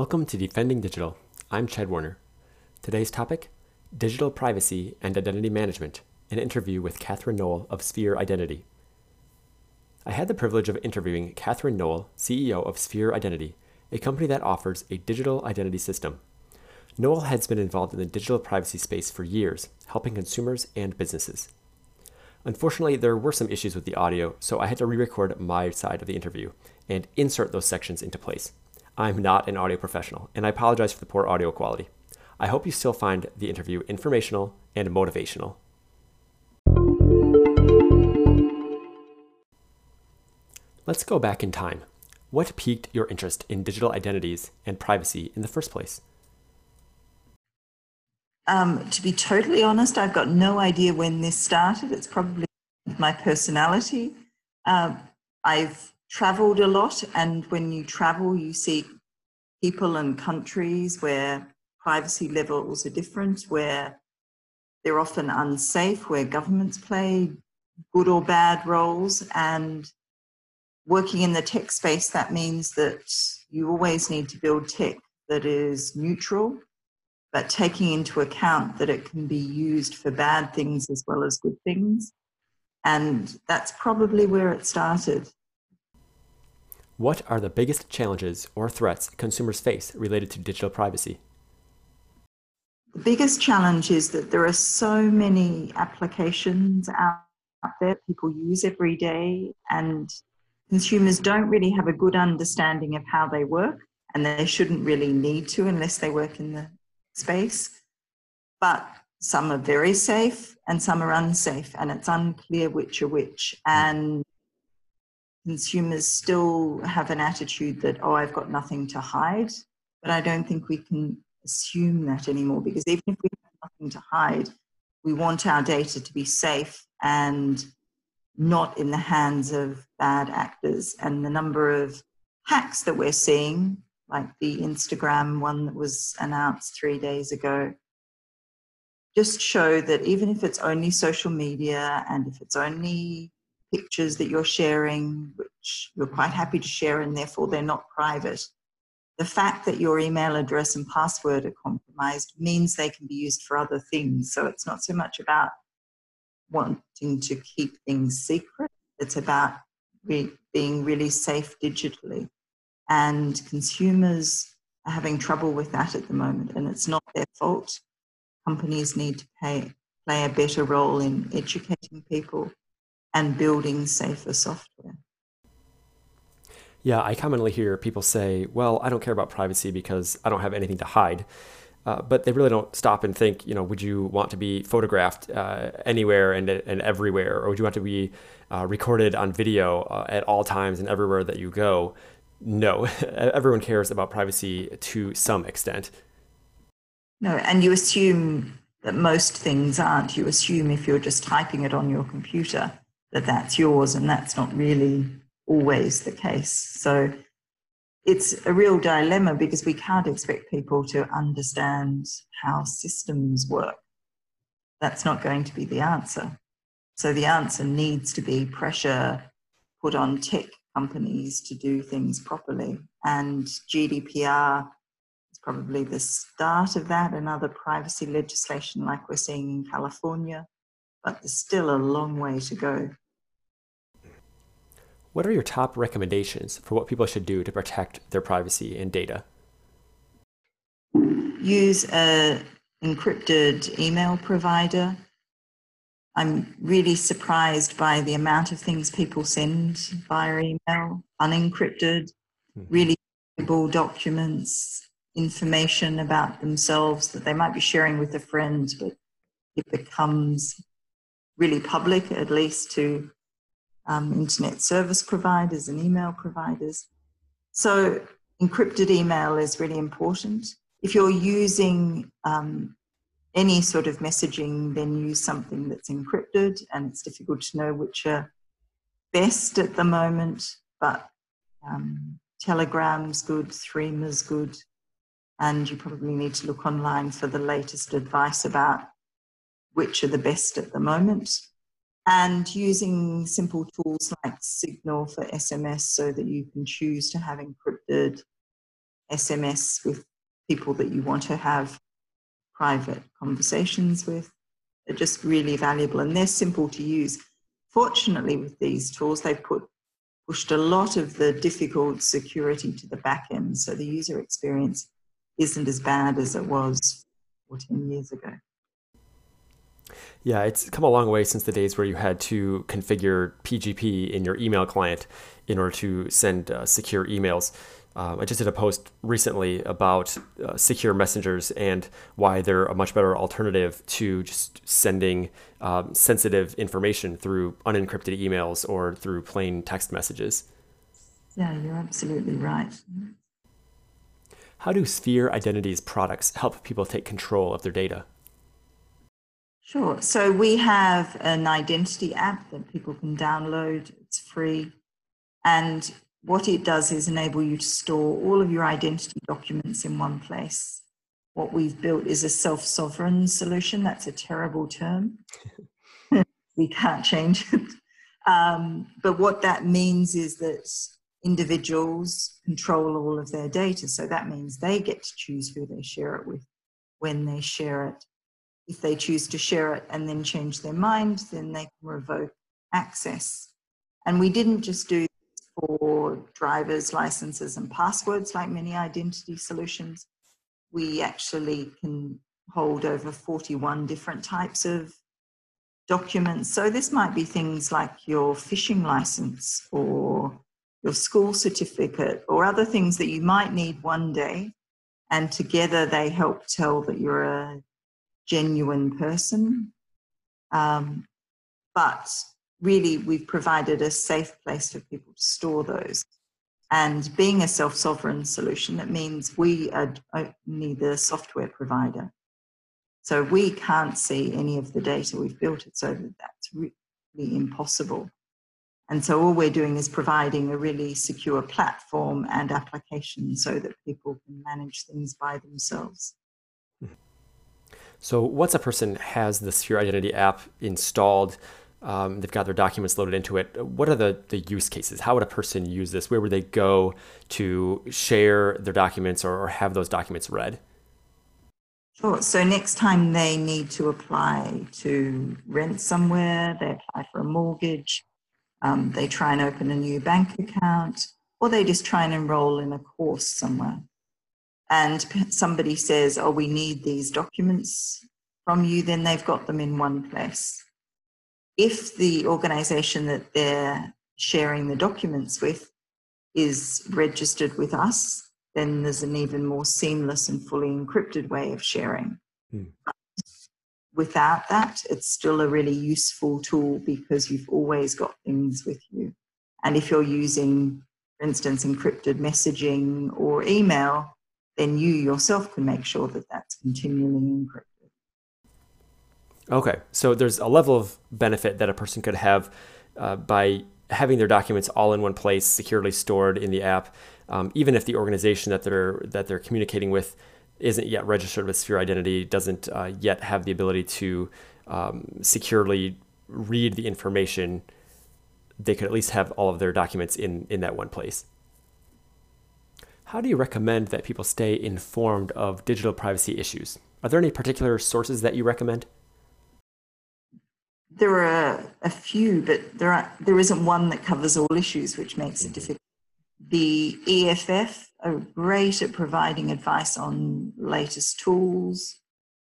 Welcome to Defending Digital. I'm Chad Warner. Today's topic Digital Privacy and Identity Management, an interview with Catherine Knoll of Sphere Identity. I had the privilege of interviewing Catherine Knoll, CEO of Sphere Identity, a company that offers a digital identity system. Knoll has been involved in the digital privacy space for years, helping consumers and businesses. Unfortunately, there were some issues with the audio, so I had to re record my side of the interview and insert those sections into place. I'm not an audio professional, and I apologize for the poor audio quality. I hope you still find the interview informational and motivational. Let's go back in time. What piqued your interest in digital identities and privacy in the first place? Um, to be totally honest, I've got no idea when this started. It's probably my personality. Uh, I've traveled a lot, and when you travel, you see people and countries where privacy levels are different, where they're often unsafe, where governments play good or bad roles. And working in the tech space, that means that you always need to build tech that is neutral, but taking into account that it can be used for bad things as well as good things. And that's probably where it started. What are the biggest challenges or threats consumers face related to digital privacy? The biggest challenge is that there are so many applications out there people use every day, and consumers don't really have a good understanding of how they work, and they shouldn't really need to unless they work in the space. But some are very safe and some are unsafe, and it's unclear which are which. And consumers still have an attitude that, oh, I've got nothing to hide. But I don't think we can assume that anymore because even if we have nothing to hide, we want our data to be safe and not in the hands of bad actors. And the number of hacks that we're seeing, like the Instagram one that was announced three days ago, just show that even if it's only social media and if it's only pictures that you're sharing, which you're quite happy to share and therefore they're not private. The fact that your email address and password are compromised means they can be used for other things. So it's not so much about wanting to keep things secret, it's about re- being really safe digitally. And consumers are having trouble with that at the moment, and it's not their fault. Companies need to pay, play a better role in educating people and building safer software. Yeah, I commonly hear people say, well, I don't care about privacy because I don't have anything to hide. Uh, but they really don't stop and think, you know, would you want to be photographed uh, anywhere and, and everywhere? Or would you want to be uh, recorded on video uh, at all times and everywhere that you go? No, everyone cares about privacy to some extent. No, and you assume that most things aren't. You assume if you're just typing it on your computer that that's yours, and that's not really always the case. So it's a real dilemma because we can't expect people to understand how systems work. That's not going to be the answer. So the answer needs to be pressure put on tech companies to do things properly. And GDPR is probably the start of that, and other privacy legislation like we're seeing in California. But there's still a long way to go. What are your top recommendations for what people should do to protect their privacy and data? Use an encrypted email provider. I'm really surprised by the amount of things people send via email, unencrypted, mm-hmm. really valuable documents, information about themselves that they might be sharing with a friend, but it becomes really public, at least to um, internet service providers and email providers. So encrypted email is really important. If you're using um, any sort of messaging, then use something that's encrypted, and it's difficult to know which are best at the moment, but um, Telegram's good, Threema's good, and you probably need to look online for the latest advice about which are the best at the moment and using simple tools like Signal for SMS so that you can choose to have encrypted SMS with people that you want to have private conversations with. They're just really valuable and they're simple to use. Fortunately, with these tools, they've put pushed a lot of the difficult security to the back end, so the user experience isn't as bad as it was 14 years ago. Yeah, it's come a long way since the days where you had to configure PGP in your email client in order to send uh, secure emails. Um, I just did a post recently about uh, secure messengers and why they're a much better alternative to just sending um, sensitive information through unencrypted emails or through plain text messages. Yeah, you're absolutely right. How do Sphere Identities products help people take control of their data? Sure. So we have an identity app that people can download. It's free. And what it does is enable you to store all of your identity documents in one place. What we've built is a self sovereign solution. That's a terrible term. we can't change it. Um, but what that means is that individuals control all of their data. So that means they get to choose who they share it with, when they share it. If they choose to share it and then change their mind, then they can revoke access. And we didn't just do this for driver's licenses and passwords like many identity solutions. We actually can hold over 41 different types of documents. So this might be things like your fishing license or your school certificate or other things that you might need one day. And together they help tell that you're a genuine person. Um, but really we've provided a safe place for people to store those. And being a self sovereign solution, it means we are only the software provider. So we can't see any of the data. We've built it so that that's really impossible. And so all we're doing is providing a really secure platform and application so that people can manage things by themselves. So once a person has the Sphere Identity app installed, um, they've got their documents loaded into it. What are the, the use cases? How would a person use this? Where would they go to share their documents or, or have those documents read? Sure. So next time they need to apply to rent somewhere, they apply for a mortgage, um, they try and open a new bank account, or they just try and enroll in a course somewhere. And somebody says, Oh, we need these documents from you, then they've got them in one place if the organization that they're sharing the documents with is registered with us, then there's an even more seamless and fully encrypted way of sharing. Hmm. Without that, it's still a really useful tool because you've always got things with you. And if you're using, for instance, encrypted messaging or email, then you yourself can make sure that that's continually encrypted. Okay, so there's a level of benefit that a person could have uh, by having their documents all in one place, securely stored in the app, um, even if the organization that they're that they're communicating with isn't yet registered with Sphere Identity, doesn't uh, yet have the ability to um, securely read the information. They could at least have all of their documents in in that one place. How do you recommend that people stay informed of digital privacy issues? Are there any particular sources that you recommend? there are a few, but there are there isn't one that covers all issues, which makes it mm-hmm. difficult. The EFF are great at providing advice on latest tools,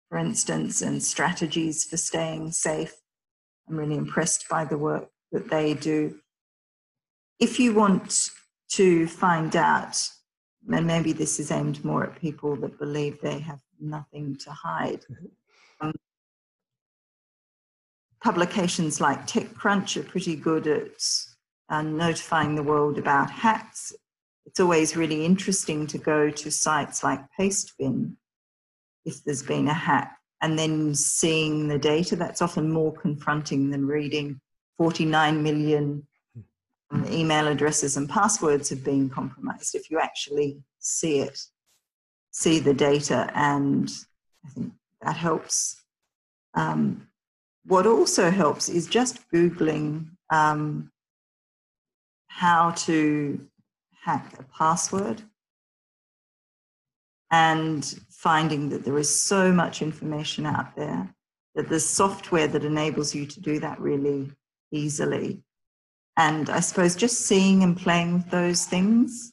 for instance, and strategies for staying safe. I'm really impressed by the work that they do. If you want to find out, and maybe this is aimed more at people that believe they have nothing to hide, mm-hmm publications like TechCrunch are pretty good at uh, notifying the world about hacks. It's always really interesting to go to sites like Pastebin if there's been a hack and then seeing the data. That's often more confronting than reading 49 million um, email addresses and passwords have been compromised. If you actually see it, see the data, and I think that helps. Um, what also helps is just Googling um, how to hack a password. and finding that there is so much information out there that there's software that enables you to do that really easily. And I suppose just seeing and playing with those things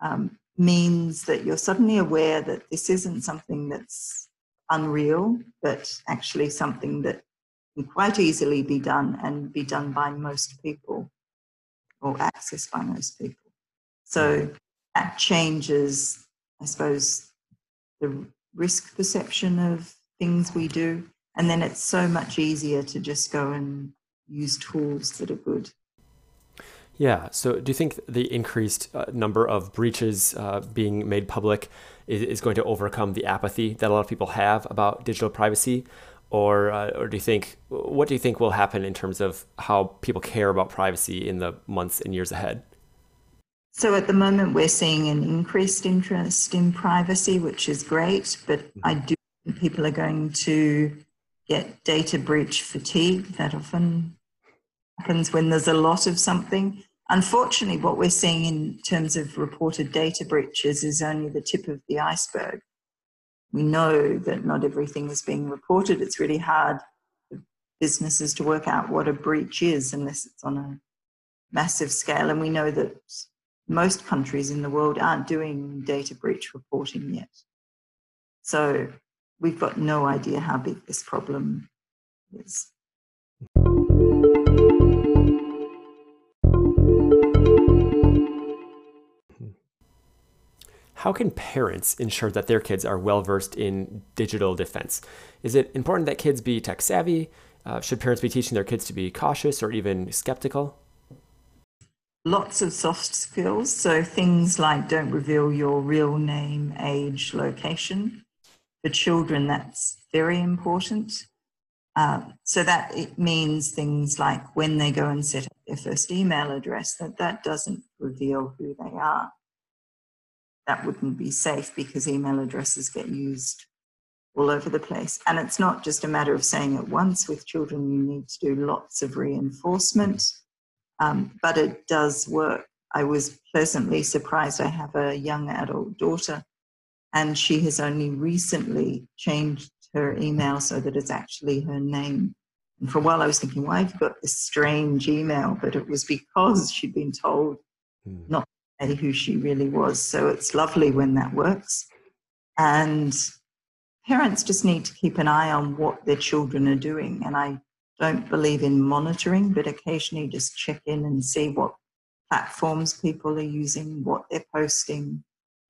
um, means that you're suddenly aware that this isn't something that's unreal, but actually something that can quite easily be done and be done by most people or accessed by most people. So that changes, I suppose, the risk perception of things we do. And then it's so much easier to just go and use tools that are good. Yeah. So, do you think the increased uh, number of breaches uh, being made public is, is, going to overcome the apathy that a lot of people have about digital privacy, or uh, or do you think what do you think will happen in terms of how people care about privacy in the months and years ahead? So, at the moment, we're seeing an increased interest in privacy, which is great. But I do think people are going to get data breach fatigue. That often happens when there's a lot of something. Unfortunately, what we're seeing in terms of reported data breaches is only the tip of the iceberg. We know that not everything is being reported. It's really hard for businesses to work out what a breach is unless it's on a massive scale. And we know that most countries in the world aren't doing data breach reporting yet. So we've got no idea how big this problem is. How can parents ensure that their kids are well versed in digital defense? Is it important that kids be tech savvy? Uh, should parents be teaching their kids to be cautious or even skeptical? Lots of soft skills. So things like don't reveal your real name, age, location. For children, that's very important. Uh, so that it means things like when they go and set up their first email address, that that doesn't reveal who they are that wouldn't be safe because email addresses get used all over the place. And it's not just a matter of saying it once with children, you need to do lots of reinforcement, um, but it does work. I was pleasantly surprised. I have a young adult daughter, and she has only recently changed her email so that it's actually her name. And for a while, I was thinking, why have you got this strange email? But it was because she'd been told mm. not who she really was. So it's lovely when that works. And parents just need to keep an eye on what their children are doing. And I don't believe in monitoring, but occasionally just check in and see what platforms people are using, what they're posting,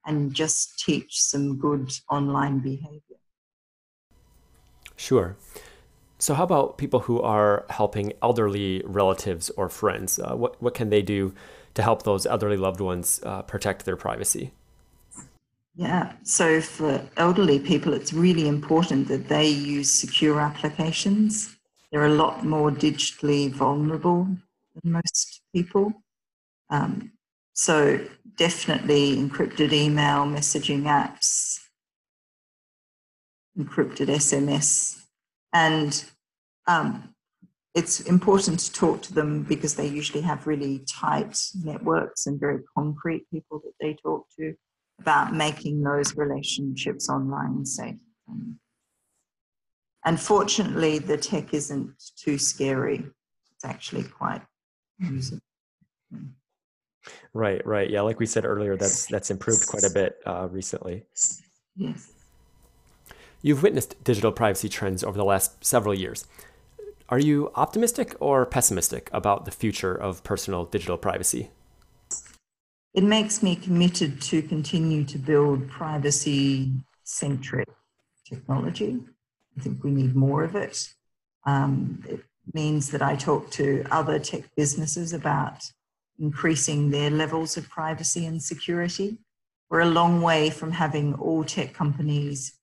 and just teach some good online behavior. Sure. So, how about people who are helping elderly relatives or friends? Uh, what, what can they do to help those elderly loved ones uh, protect their privacy? Yeah, so for elderly people, it's really important that they use secure applications. They're a lot more digitally vulnerable than most people. Um, so, definitely encrypted email, messaging apps, encrypted SMS, and um, it's important to talk to them because they usually have really tight networks and very concrete people that they talk to about making those relationships online safe. And fortunately, the tech isn't too scary. It's actually quite usable. Right, right. Yeah, like we said earlier, that's that's improved quite a bit uh, recently. Yes. You've witnessed digital privacy trends over the last several years. Are you optimistic or pessimistic about the future of personal digital privacy? It makes me committed to continue to build privacy centric technology. I think we need more of it. Um, it means that I talk to other tech businesses about increasing their levels of privacy and security. We're a long way from having all tech companies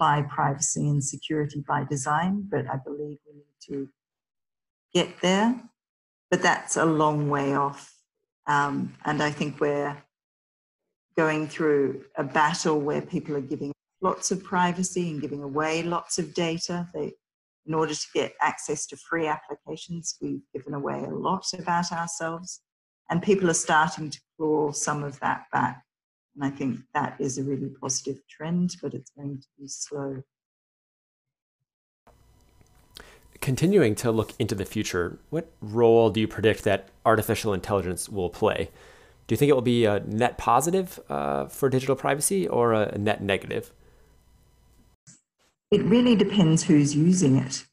apply privacy and security by design, but I believe we need to get there. But that's a long way off. Um, and I think we're going through a battle where people are giving lots of privacy and giving away lots of data. They, in order to get access to free applications, we've given away a lot about ourselves. And people are starting to claw some of that back. And I think that is a really positive trend, but it's going to be slow. Continuing to look into the future, what role do you predict that artificial intelligence will play? Do you think it will be a net positive uh, for digital privacy or a net negative? It really depends who's using it.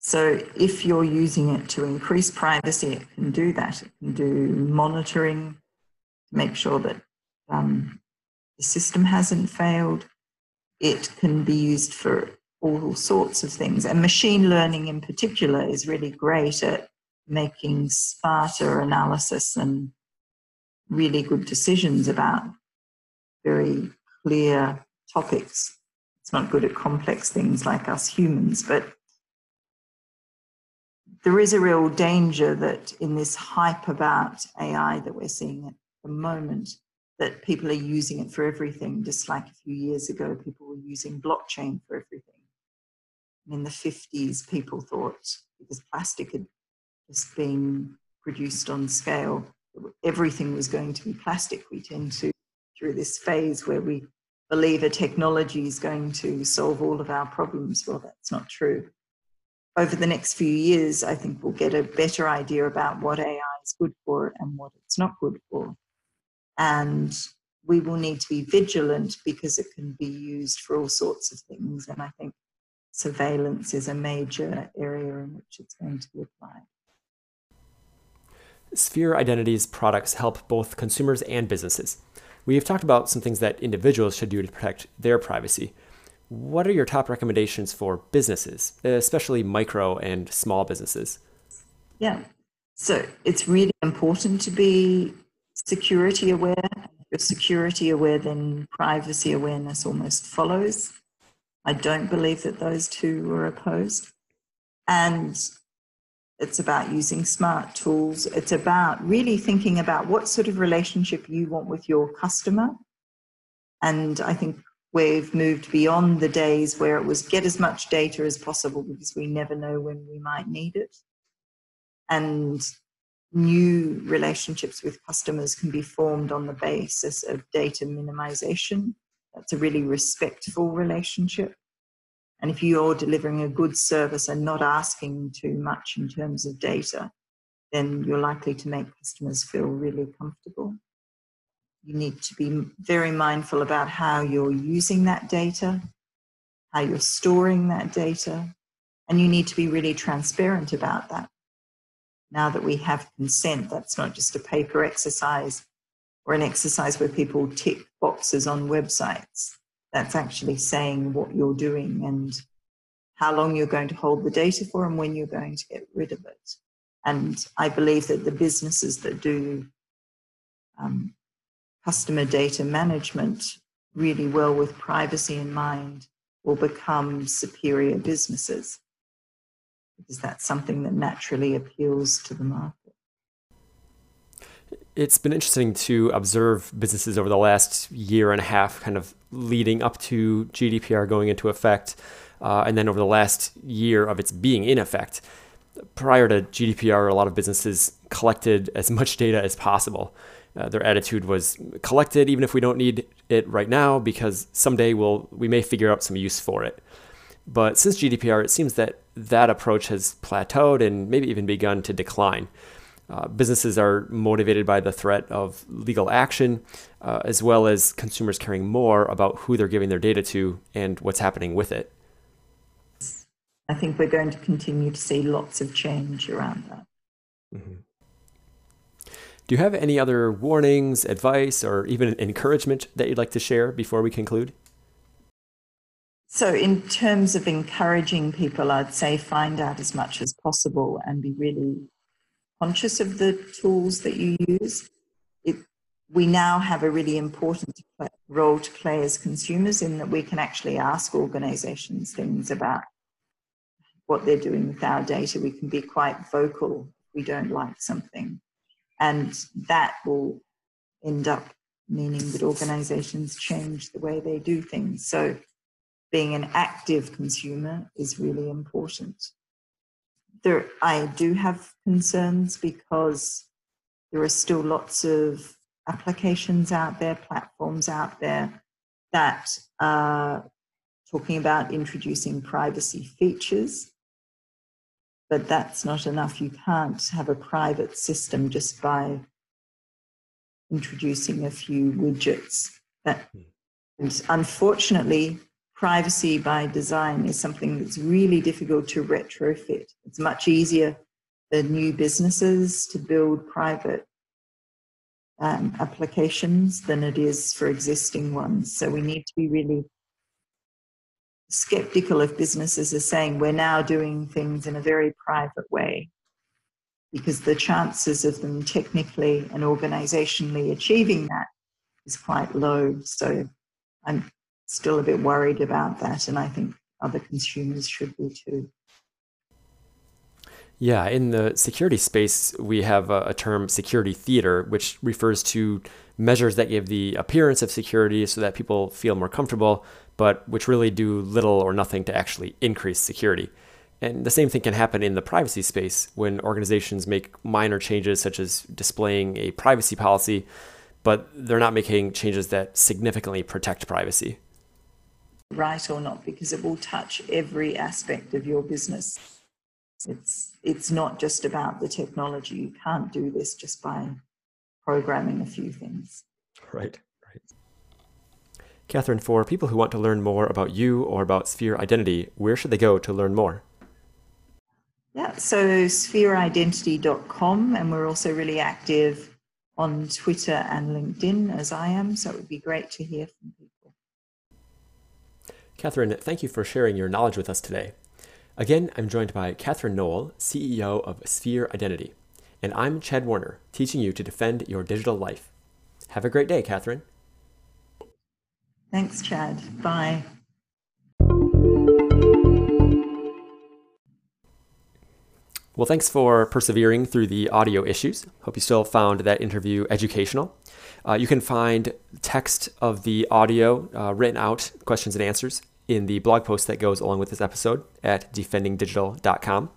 So, if you're using it to increase privacy, it can do that. It can do monitoring, make sure that um, the system hasn't failed. It can be used for all sorts of things. And machine learning, in particular, is really great at making smarter analysis and really good decisions about very clear topics. It's not good at complex things like us humans, but there is a real danger that in this hype about AI that we're seeing at the moment, that people are using it for everything, just like a few years ago, people were using blockchain for everything. And in the 50s, people thought because plastic had just been produced on scale, everything was going to be plastic. We tend to, through this phase where we believe a technology is going to solve all of our problems. Well, that's not true over the next few years, I think we'll get a better idea about what AI is good for and what it's not good for. And we will need to be vigilant because it can be used for all sorts of things. And I think surveillance is a major area in which it's going to be applied. Sphere Identity's products help both consumers and businesses. We have talked about some things that individuals should do to protect their privacy. What are your top recommendations for businesses, especially micro and small businesses? Yeah. So it's really important to be security aware. If security aware, then privacy awareness almost follows. I don't believe that those two are opposed. And it's about using smart tools. It's about really thinking about what sort of relationship you want with your customer. And I think we've moved beyond the days where it was get as much data as possible because we never know when we might need it. And new relationships with customers can be formed on the basis of data minimization. That's a really respectful relationship. And if you're delivering a good service and not asking too much in terms of data, then you're likely to make customers feel really comfortable. You need to be very mindful about how you're using that data, how you're storing that data, and you need to be really transparent about that. Now that we have consent, that's not just a paper exercise or an exercise where people tick boxes on websites. That's actually saying what you're doing and how long you're going to hold the data for and when you're going to get rid of it. And I believe that the businesses that do um, customer data management really well with privacy in mind will become superior businesses because that's something that naturally appeals to the market. It's been interesting to observe businesses over the last year and a half, kind of leading up to GDPR going into effect, uh, and then over the last year of its being in effect. Prior to GDPR, a lot of businesses collected as much data as possible. Uh, their attitude was collected, even if we don't need it right now, because someday we'll we may figure out some use for it. But since GDPR, it seems that that approach has plateaued and maybe even begun to decline. Uh, businesses are motivated by the threat of legal action, uh, as well as consumers caring more about who they're giving their data to and what's happening with it. I think we're going to continue to see lots of change around that. Mm-hmm. Do you have any other warnings, advice, or even encouragement that you'd like to share before we conclude? So, in terms of encouraging people, I'd say find out as much as possible and be really conscious of the tools that you use. It, we now have a really important role to play as consumers in that we can actually ask organizations things about what they're doing with our data. We can be quite vocal if we don't like something. And that will end up meaning that organizations change the way they do things. So being an active consumer is really important. There, I do have concerns because there are still lots of applications out there, platforms out there that are talking about introducing privacy features. But that's not enough. You can't have a private system just by introducing a few widgets. That, hmm. and unfortunately, privacy by design is something that's really difficult to retrofit. It's much easier for new businesses to build private um, applications than it is for existing ones. So we need to be really skeptical if businesses are saying we're now doing things in a very private way because the chances of them technically and organizationally achieving that is quite low. So I'm still a bit worried about that, and I think other consumers should be too. Yeah, in the security space, we have a, a, term security theater, which refers to measures that give the appearance of security so that people feel more comfortable, but which really do little or nothing to actually increase security. And the same thing can happen in the privacy space when organizations make minor changes, such as displaying a privacy policy, but they're not making changes that significantly protect privacy. Right or not, because it will touch every aspect of your business. It's, it's not just about the technology. You can't do this just by programming a few things. Right, right. Catherine, for people who want to learn more about you or about Sphere Identity, where should they go to learn more? Yeah, so sphereidentity.com, and we're also really active on Twitter and LinkedIn as I am, so it would be great to hear from people. Catherine, thank you for sharing your knowledge with us today. Again, I'm joined by Catherine Noel, CEO of Sphere Identity, and I'm Chad Warner, teaching you to defend your digital life. Have a great day, Catherine. Thanks, Chad. Bye. Well, thanks for persevering through the audio issues. Hope you still found that interview educational. Uh, you can find text of the audio uh, written out, questions and answers, in the blog post that goes along with this episode at defendingdigital.com.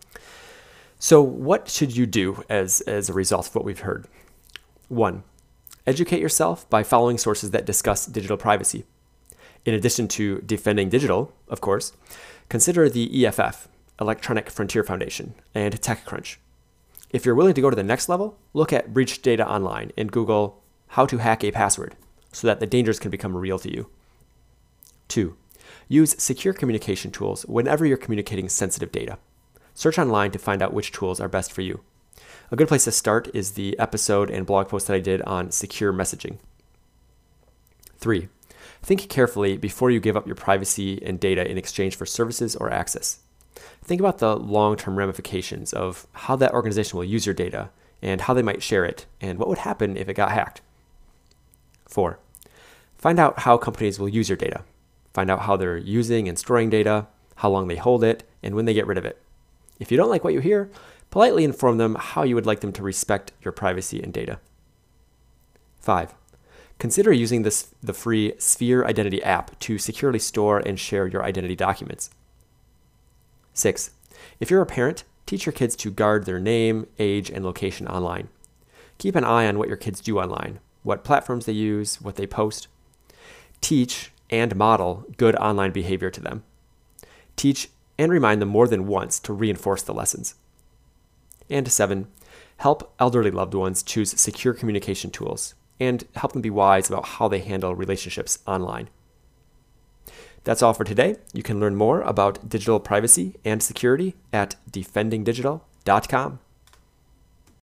So, what should you do as, as a result of what we've heard? One, educate yourself by following sources that discuss digital privacy. In addition to defending digital, of course, consider the EFF, Electronic Frontier Foundation, and TechCrunch. If you're willing to go to the next level, look at Breach Data Online and Google how to hack a password so that the dangers can become real to you. 2. Use secure communication tools whenever you're communicating sensitive data. Search online to find out which tools are best for you. A good place to start is the episode and blog post that I did on secure messaging. 3. Think carefully before you give up your privacy and data in exchange for services or access. Think about the long term ramifications of how that organization will use your data and how they might share it, and what would happen if it got hacked. Four, find out how companies will use your data. Find out how they're using and storing data, how long they hold it, and when they get rid of it. If you don't like what you hear, politely inform them how you would like them to respect your privacy and data. Five, consider using this, the free Sphere Identity app to securely store and share your identity documents. Six, if you're a parent, teach your kids to guard their name, age, and location online. Keep an eye on what your kids do online, what platforms they use, what they post. Teach and model good online behavior to them. Teach and remind them more than once to reinforce the lessons. And seven, help elderly loved ones choose secure communication tools and help them be wise about how they handle relationships online. That's all for today. You can learn more about digital privacy and security at defendingdigital.com.